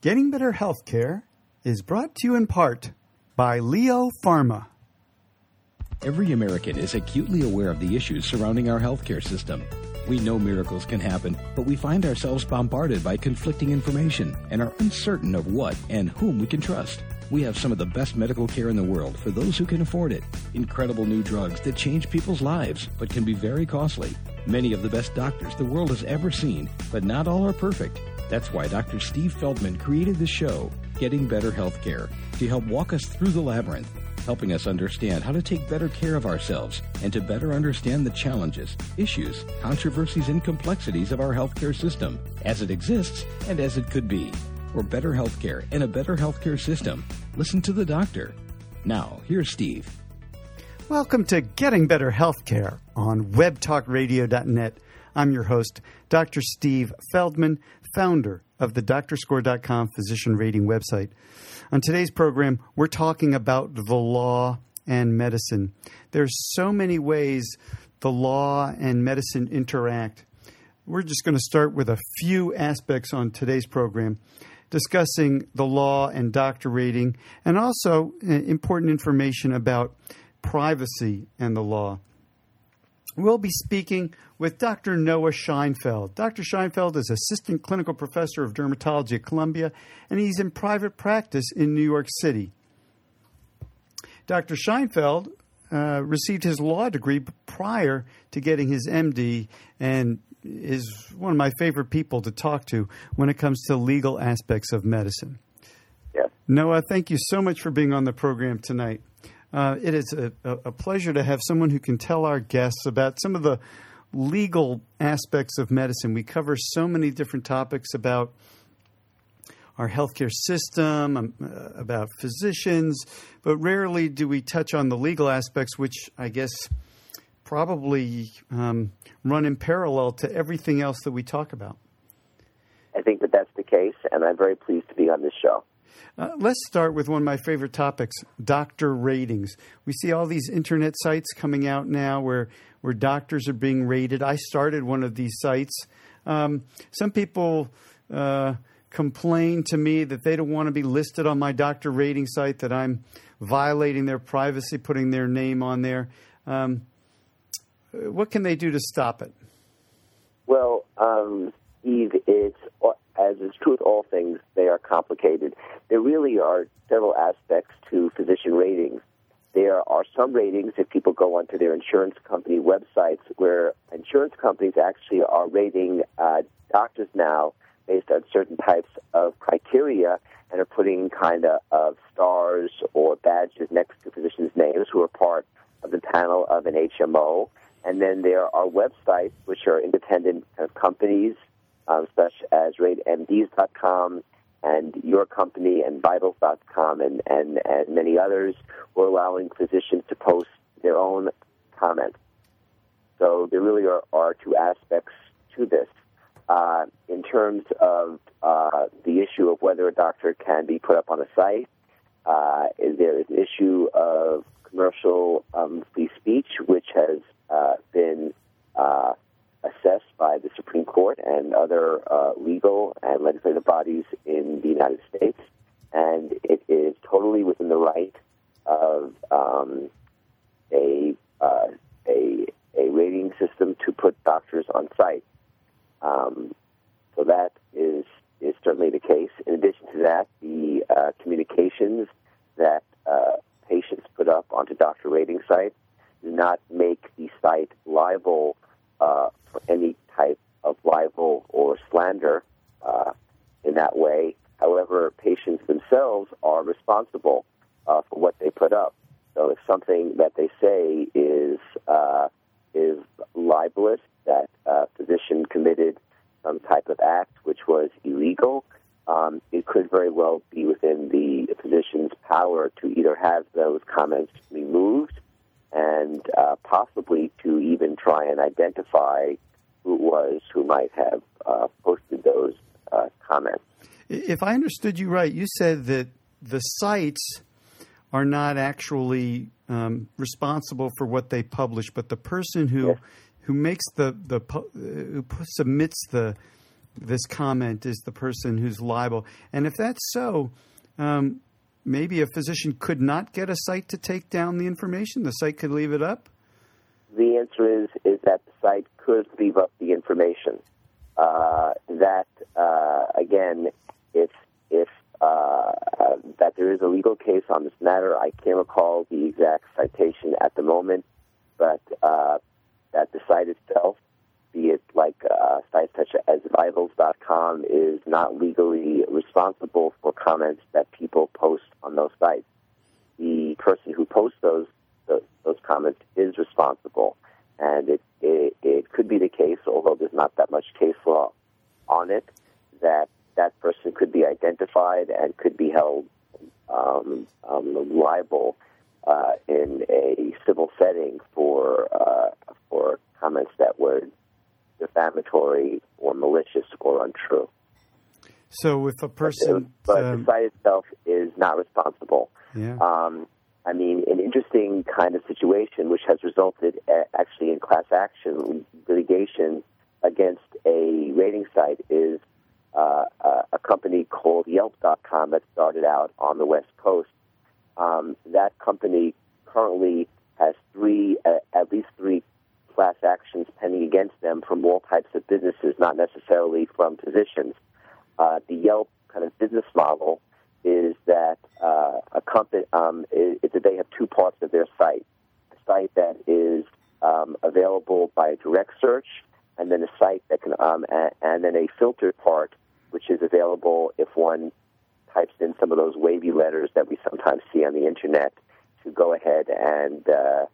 Getting Better Healthcare is brought to you in part by Leo Pharma. Every American is acutely aware of the issues surrounding our healthcare system. We know miracles can happen, but we find ourselves bombarded by conflicting information and are uncertain of what and whom we can trust. We have some of the best medical care in the world for those who can afford it. Incredible new drugs that change people's lives, but can be very costly. Many of the best doctors the world has ever seen, but not all are perfect. That's why Dr. Steve Feldman created the show, Getting Better Healthcare, to help walk us through the labyrinth, helping us understand how to take better care of ourselves and to better understand the challenges, issues, controversies, and complexities of our healthcare system as it exists and as it could be. For better healthcare and a better healthcare system, listen to the doctor. Now, here's Steve. Welcome to Getting Better Healthcare on webtalkradio.net. I'm your host, Dr. Steve Feldman, founder of the doctorscore.com physician rating website. On today's program, we're talking about the law and medicine. There's so many ways the law and medicine interact. We're just going to start with a few aspects on today's program, discussing the law and doctor rating, and also uh, important information about privacy and the law. We'll be speaking with Dr. Noah Scheinfeld. Dr. Scheinfeld is assistant clinical professor of dermatology at Columbia, and he's in private practice in New York City. Dr. Scheinfeld uh, received his law degree prior to getting his MD and is one of my favorite people to talk to when it comes to legal aspects of medicine. Yes. Noah, thank you so much for being on the program tonight. Uh, it is a, a, pleasure to have someone who can tell our guests about some of the legal aspects of medicine. We cover so many different topics about our healthcare system, um, uh, about physicians, but rarely do we touch on the legal aspects, which I guess probably um, run in parallel to everything else that we talk about. I think that that's the case, and I'm very pleased to be on this show. Uh, let's start with one of my favorite topics doctor ratings. We see all these internet sites coming out now where, where doctors are being rated. I started one of these sites. Um, some people uh, complain to me that they don't want to be listed on my doctor rating site, that I'm violating their privacy, putting their name on there. Um, what can they do to stop it? Well, um, Eve, it's as is true with all things, they are complicated. There really are several aspects to physician ratings. There are some ratings if people go onto their insurance company websites where insurance companies actually are rating uh, doctors now based on certain types of criteria and are putting kind of, of stars or badges next to physicians' names who are part of the panel of an HMO. And then there are websites which are independent kind of companies um, such as ratemds.com and your company and vitals.com and, and, and many others were allowing physicians to post their own comments. So there really are, are two aspects to this. Uh, in terms of uh, the issue of whether a doctor can be put up on a site, uh, there is an issue of commercial um, free speech, which has uh, been uh, assessed by the Supreme Court and other uh, legal and legislative bodies in the United States, and it is totally within the right of um, a, uh, a a rating system to put doctors on site. Um, so that is is certainly the case. In addition to that, the uh, communications that uh, patients put up onto doctor rating sites do not make the site liable uh, for any type of libel or slander uh, in that way. However, patients themselves are responsible uh, for what they put up. So if something that say is uh, is libelous, that a physician committed some type of act which was illegal, um, it could very well be within the physician's power to either have those comments removed and uh, possibly to even try and identify who it was who might have uh, posted those uh, comments. If I understood you right, you said that the sites are not actually um, responsible for what they publish, but the person who yes. who makes the the who submits the this comment is the person who's liable. And if that's so, um, maybe a physician could not get a site to take down the information. The site could leave it up. The answer is is that the site could leave up the information. Uh, that uh, again, if if uh, that there is a legal case on this matter, I can't recall the exact citation at the moment, but uh, that the site itself be it like uh, sites such as vitals.com, is not legally responsible for comments that people post on those sites. The person who posts those those, those comments is responsible, and it, it it could be the case, although there's not that much case law on it, that that person could be identified and could be held um, um, liable uh, in a civil setting for uh, for comments that were defamatory or malicious or untrue. So if a person, but, um, the site itself is not responsible. Yeah. Um, I mean, an interesting kind of situation, which has resulted uh, actually in class action litigation against a rating site, is uh, a company called Yelp.com that started out on the West Coast. Um, that company currently has three, uh, at least three class actions pending against them from all types of businesses, not necessarily from physicians. Uh, the Yelp kind of business model is that uh, a company um, is, that they have two parts of their site: a site that is um, available by direct search, and then a site that can, um, and, and then a filtered part, which is available if one types in some of those wavy letters that we sometimes see on the internet to go ahead and uh,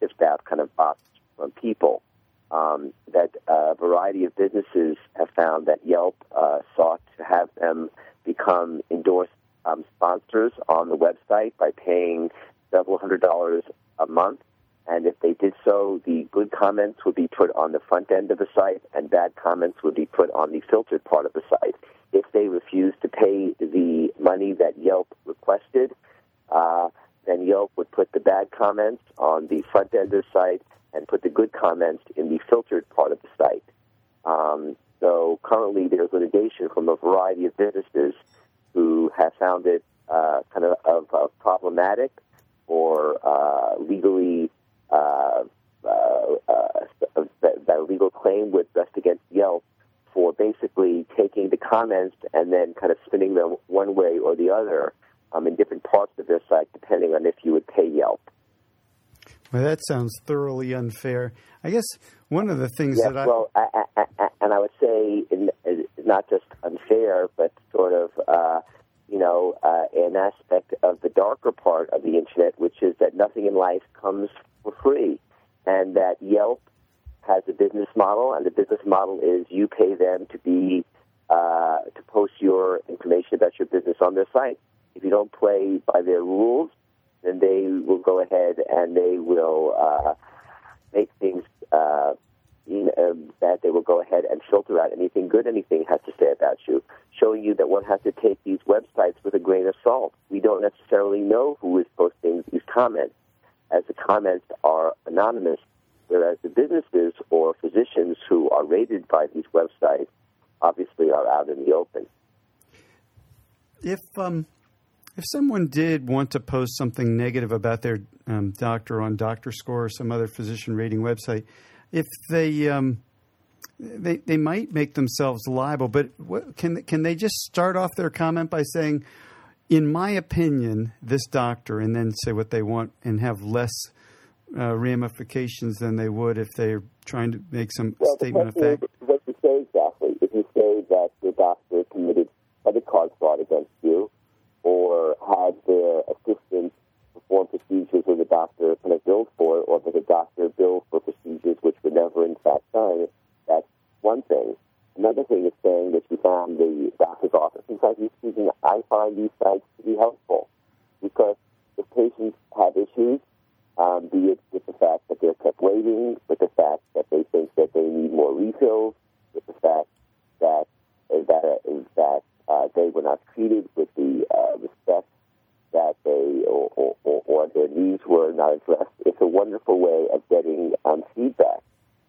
sift out kind of bots from people. Um, that a variety of businesses have found that Yelp uh, sought to have them become endorsed um, sponsors on the website by paying several hundred dollars a month. And if they did so, the good comments would be put on the front end of the site, and bad comments would be put on the filtered part of the site. If they refused to pay the money that Yelp requested, uh, then Yelp would put the bad comments on the front end of the site, and put the good comments in the filtered part of the site. Um, so currently there's litigation from a variety of businesses who have found it uh, kind of, of, of, problematic or uh, legally uh, uh, uh that, that legal claim would rest against Yelp for basically taking the comments and then kind of spinning them one way or the other um, in different parts of their site, depending on if you would pay Yelp. Well, that sounds thoroughly unfair. I guess one of the things yes, that I well, I, I, I, and I would say in, not just unfair, but sort of uh, you know uh, an aspect of the darker part of the internet, which is that nothing in life comes for free, and that Yelp has a business model, and the business model is you pay them to be uh, to post your information about your business on their site. If you don't play by their rules, then they will go ahead and they will uh, make things uh, know, that they will go ahead and filter out anything good anything has to say about you, showing you that one has to take these websites with a grain of salt. We don't necessarily know who is posting these comments, as the comments are anonymous, whereas the businesses or physicians who are rated by these websites obviously are out in the open. If um, if someone did want to post something negative about their um, doctor on DoctorScore or some other physician rating website, if they um, they they might make themselves liable, but what, can can they just start off their comment by saying, "In my opinion, this doctor," and then say what they want and have less uh, ramifications than they would if they're trying to make some well, statement of fact. What you say exactly? If you say that the doctor committed credit card fraud against you or had their assistant perform procedures where the doctor kind of billed for or that the doctor billed for procedures which were never in fact done, that's one thing. Another thing is saying that you found the doctor's office. In fact, speaking, I find these sites to be helpful because if patients have issues, um, be it with the fact that they're kept waiting, with the fact that they think that they need more refills, with the fact that that that uh, they were not treated with the uh, respect that they or, or, or, their needs were not addressed. It's a wonderful way of getting um, feedback.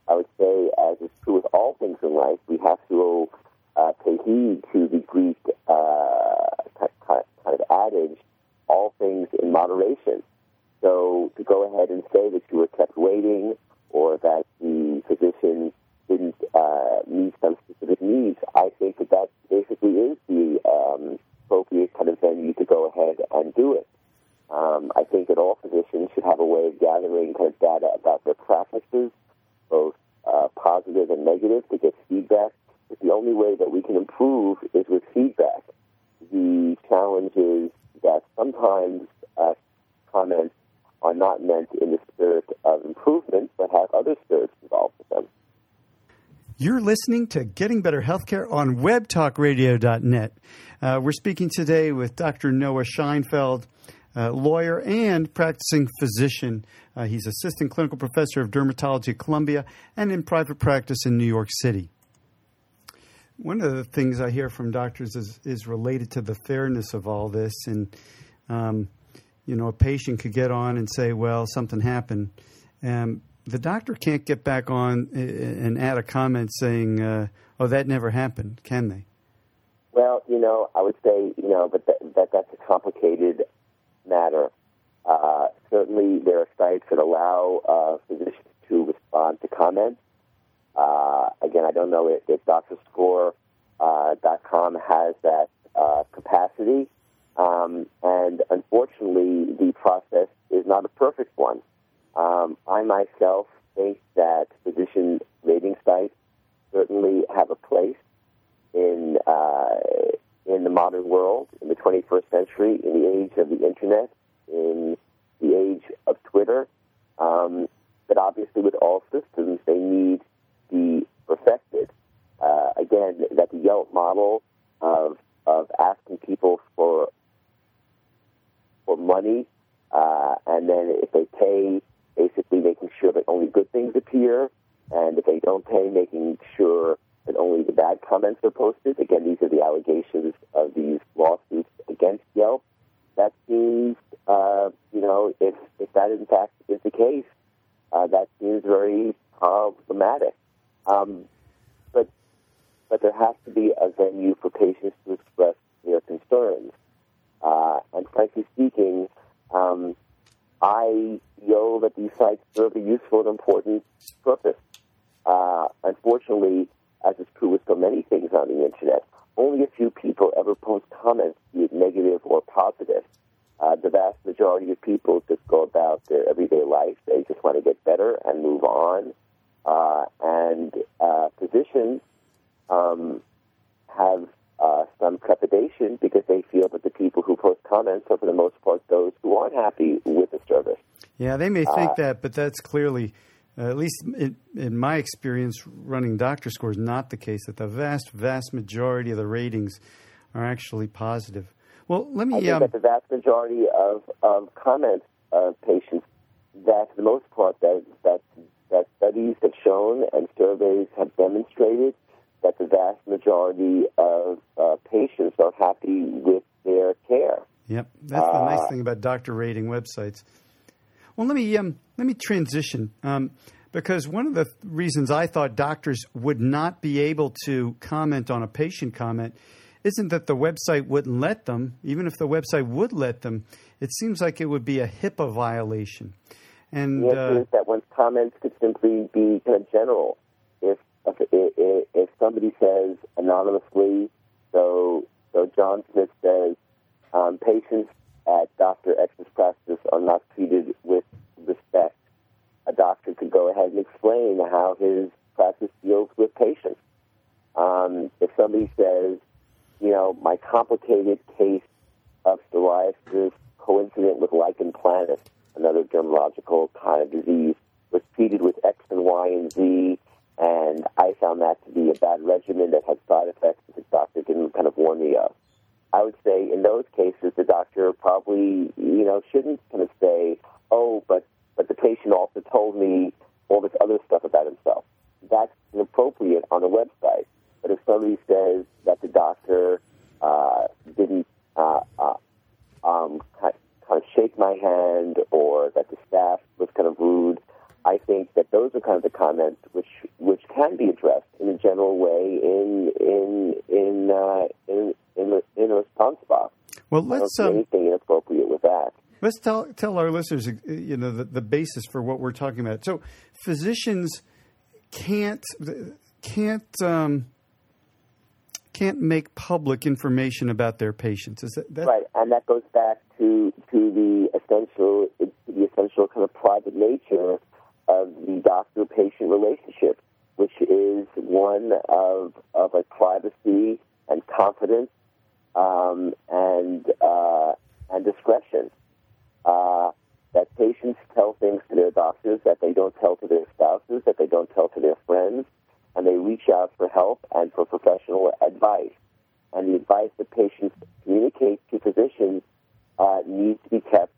I would say, as is true with all things in life, we have to uh, pay heed to the Greek uh, kind of adage, all things in moderation. So to go ahead and say that you were kept waiting or that the physician didn't uh, meet some specific needs, I think that that basically is the um, appropriate kind of venue to go ahead and do it. Um, I think that all physicians should have a way of gathering kind of data about their practices, both uh, positive and negative, to get feedback. But the only way that we can improve is with feedback. The challenge is that sometimes uh, comments are not meant in the spirit of improvement, but have other spirits involved with them. You're listening to Getting Better Healthcare on WebTalkRadio.net. Uh, we're speaking today with Dr. Noah Scheinfeld, uh, lawyer and practicing physician. Uh, he's assistant clinical professor of dermatology at Columbia and in private practice in New York City. One of the things I hear from doctors is, is related to the fairness of all this. And, um, you know, a patient could get on and say, well, something happened. And the doctor can't get back on and add a comment saying, uh, oh, that never happened, can they? Well, you know, I would say, you know, but that, that that's a complicated matter. Uh, certainly, there are sites that allow uh, physicians to respond to comments. Uh, again, I don't know if, if DoctorScore.com uh, has that uh, capacity. Um, and unfortunately, the process is not a perfect one. Um, myself think that physician rating sites certainly have a place in uh, in the modern world, in the 21st century, in the age of the internet, in the age of Twitter. Um, but obviously, with all systems, they need to be perfected. Uh, again, that the Yelp model of of asking people for for money, uh, and then if they pay, basically making sure that only good things appear, and if they don't pay, making sure that only the bad comments are posted. Again, these are the allegations of these lawsuits against Yelp. That seems, uh, you know, if, if that in fact is the case, uh, that seems very problematic. Um, but but there has to be a venue for patients to express their concerns. Uh, and frankly speaking, um, I feel that these sites serve a useful and important purpose. Uh, unfortunately, as is true with so many things on the internet, only a few people ever post comments, be it negative or positive. Uh, the vast majority of people just go about their everyday life. They just want to get better and move on. Uh, and uh, physicians um, have uh, some trepidation because they feel that the people who post comments are, for the most part, those who aren't happy with service. Yeah, they may think uh, that, but that's clearly uh, at least in, in, my experience running DoctorScore is not the case that the vast vast majority of the ratings are actually positive. Well let me I think um, that the vast majority of, of comments of patients that for the most part that, that that studies have shown and surveys have demonstrated that the vast majority of uh, patients are happy with their care. Yep that's the nice uh, thing about doctor rating websites well, let me um, let me transition um, because one of the reasons I thought doctors would not be able to comment on a patient comment isn't that the website wouldn't let them. Even if the website would let them, it seems like it would be a HIPAA violation. And answer uh, that one's comments could simply be kind of general. If if, if somebody says anonymously, so so John Smith says um, patients at Dr. X's practice are not treated with respect, a doctor could go ahead and explain how his practice deals with patients. Um, if somebody says, you know, my complicated case of psoriasis coincident with lichen planus, another dermatological kind of disease, was treated with X and Y and Z, and I found that to be a bad regimen that had side effects that the doctor didn't kind of warn me of. I would say in those cases, the doctor probably, you know, shouldn't kind of say, "Oh, but but the patient also told me all this other stuff about himself." That's inappropriate on a website. But if somebody says that the doctor uh, didn't uh, uh, um, kind of shake my hand or that the staff was kind of rude, I think that those are kind of the comments which which can be addressed in a general way in in uh, in in in a response box. Well, let's I don't see um, anything inappropriate with that. let's tell tell our listeners, you know, the, the basis for what we're talking about. So, physicians can't can't um, can't make public information about their patients. Is that, that Right, and that goes back to to the essential the essential kind of private nature of the doctor patient relationship, which is one of of a privacy and confidence um, and uh, and discretion. Uh, that patients tell things to their doctors that they don't tell to their spouses, that they don't tell to their friends, and they reach out for help and for professional advice. And the advice that patients communicate to physicians uh, needs to be kept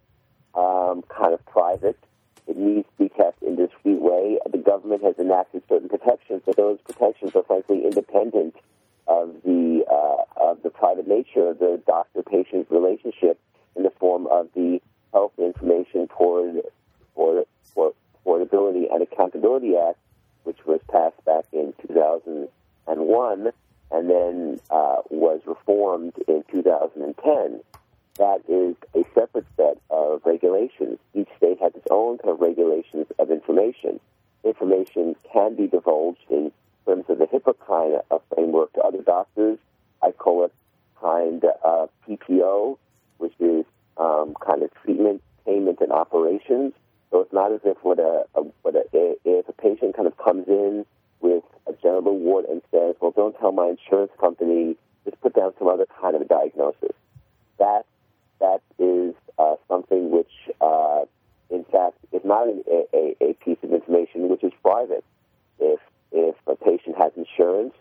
um, kind of private. It needs to be kept in a discreet way. The government has enacted certain protections, but those protections are frankly independent of the uh, of the private nature of the doctor-patient relationship in the form of the Health Information Port, Port, Portability and Accountability Act, which was passed back in 2001 and then uh, was reformed in 2010. That is a separate set of regulations. Each state has its own kind of regulations of information. Information can be divulged in terms of the HIPAA kind of framework to other doctors. I call it kind of PPO, which is um, kind of treatment, payment, and operations. So it's not as if what a, a what a, if a patient kind of comes in with a genital wart and says, "Well, don't tell my insurance company. Just put down some other kind of a diagnosis." That that is uh, something which, uh, in fact, is not an, a, a piece of information which is private. If if a patient has insurance,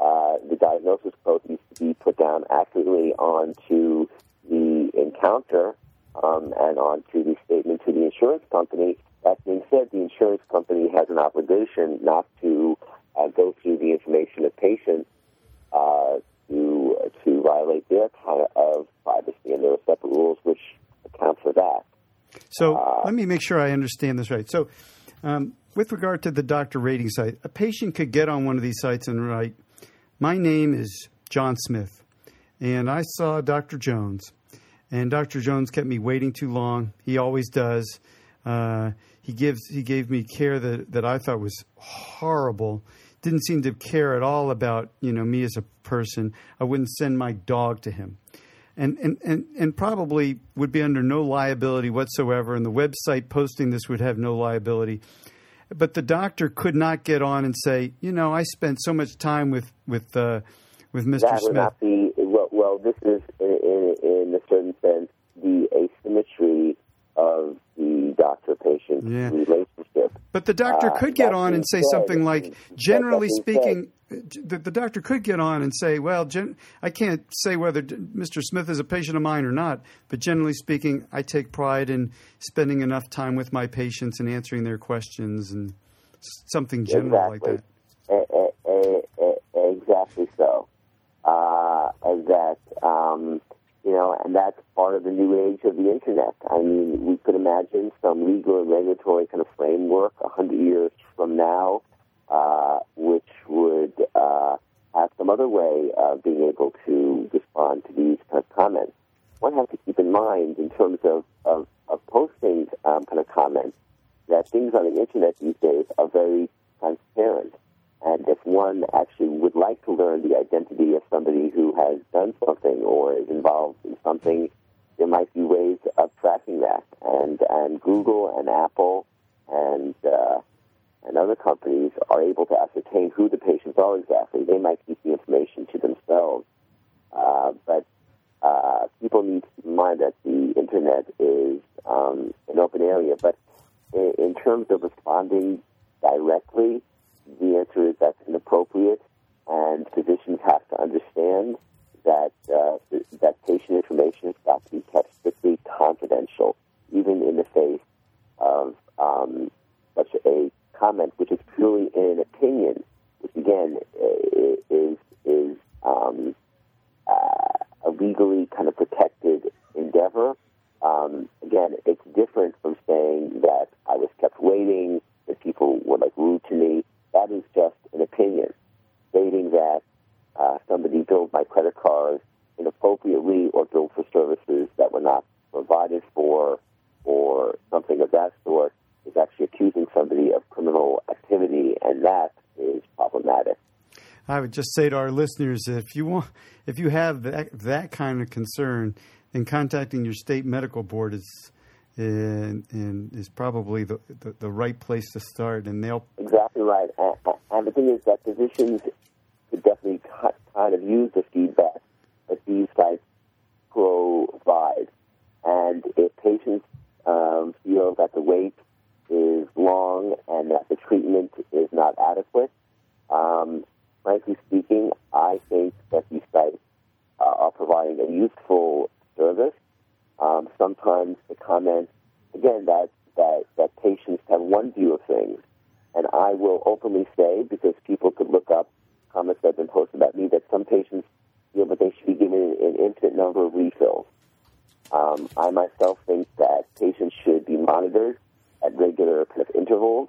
uh, the diagnosis code needs to be put down accurately onto the encounter um, and onto the statement to the insurance company. That being said, the insurance company has an obligation not to uh, go through the information of patients uh, to to violate their kind of privacy, and there are separate rules which account for that. So Uh, let me make sure I understand this right. So, um, with regard to the doctor rating site, a patient could get on one of these sites and write, "My name is John Smith, and I saw Dr. Jones, and Dr. Jones kept me waiting too long. He always does. Uh, he gives he gave me care that that I thought was horrible." Didn't seem to care at all about you know me as a person. I wouldn't send my dog to him and, and, and, and probably would be under no liability whatsoever, and the website posting this would have no liability. But the doctor could not get on and say, you know, I spent so much time with with uh, with Mr. That would Smith. not be well. well this is in, in, in a certain sense the asymmetry of the doctor-patient Yeah. relationship. But the doctor Uh, could get on and say something like, generally speaking, the, the doctor could get on and say, well, gen- I can't say whether d- Mr. Smith is a patient of mine or not, but generally speaking, I take pride in spending enough time with my patients and answering their questions and something general exactly. like that. E- exactly so. Uh, that um, you know, and that's part of the new age of the internet. I mean, we could imagine some legal and regulatory kind of framework a hundred years from now, uh, which would uh, have some other way of being able to respond to these kind of comments. One has to keep in mind, in terms of of, of posting um, kind of comments, that things on the internet these days are very transparent. And if one actually would like to learn the identity of somebody who has done something or is involved in something, there might be ways of tracking that. And and Google and Apple and uh, and other companies are able to ascertain who the patients are exactly. They might keep the information to themselves, uh, but uh, people need to keep in mind that the internet is um, an open area. But in, in terms of responding directly, the answer is that's inappropriate, and physicians have to understand that uh, that patient information has got to be kept strictly confidential, even in the face of um, such a comment, which is purely an opinion, which again is is um, uh, a legally kind of protected endeavor. Um, again, it's different from saying that I was kept waiting, that people were like rude to me. That is just an opinion, stating that uh, somebody billed my credit card inappropriately or billed for services that were not provided for or something of that sort is actually accusing somebody of criminal activity, and that is problematic. I would just say to our listeners, if you want, if you have that that kind of concern, then contacting your state medical board is and, and is probably the, the, the right place to start, and they'll exactly right. And, and the thing is that physicians could definitely kind of use the feedback that these sites provide, and if patients um, feel that the wait is long and that the treatment is not adequate. Um, frankly speaking, I think that these sites uh, are providing a useful service. Um, sometimes the comments, again, that, that, that patients have one view of things, and I will openly say, because people could look up comments that have been posted about me, that some patients feel that they should be given an infinite number of refills. Um, I myself think that patients should be monitored at regular kind of intervals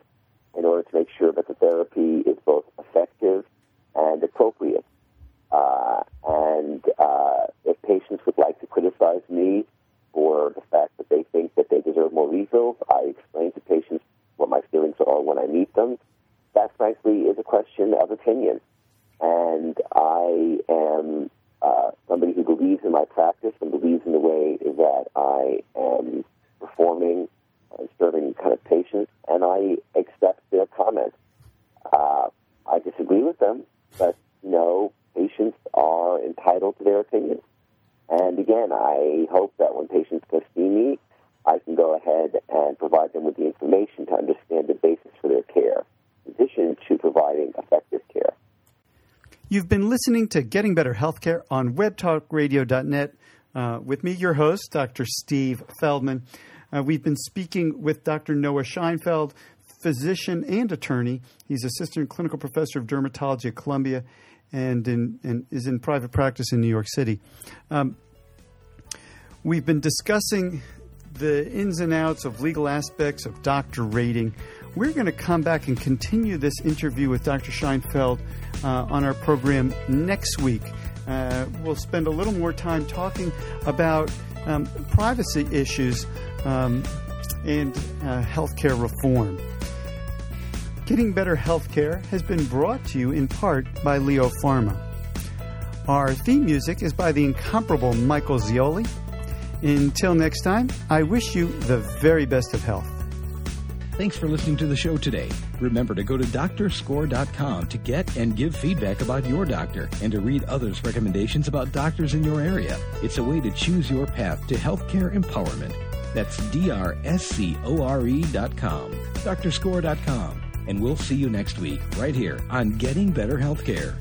in order to make sure that the therapy is both effective and appropriate. Uh, and uh, if patients would like to criticize me for the fact that they think that they deserve more refills, I explain to patients what my feelings are when I meet them. That, frankly, is a question of opinion. And I am uh, somebody who believes in my practice and believes in the way that I am performing serving kind of patients, and I accept their comments. Uh, I disagree with them, but you know, patients are entitled to their opinions. And again, I hope that when patients go see me, I can go ahead and provide them with the information to understand the basis for their care, in addition to providing effective care. You've been listening to Getting Better Healthcare on webtalkradio.net uh, with me, your host, Dr. Steve Feldman. Uh, we've been speaking with Dr. Noah Scheinfeld, physician and attorney. He's assistant clinical professor of dermatology at Columbia and, in, and is in private practice in New York City. Um, we've been discussing the ins and outs of legal aspects of doctor rating. We're going to come back and continue this interview with Dr. Scheinfeld uh, on our program next week. Uh, we'll spend a little more time talking about um, privacy issues um, and uh, healthcare reform. Getting Better Healthcare has been brought to you in part by Leo Pharma. Our theme music is by the incomparable Michael Zioli. Until next time, I wish you the very best of health. Thanks for listening to the show today. Remember to go to doctorscore.com to get and give feedback about your doctor and to read others' recommendations about doctors in your area. It's a way to choose your path to healthcare empowerment. That's D-R-S-C-O-R-E dot com, doctorscore.com. And we'll see you next week right here on Getting Better Healthcare.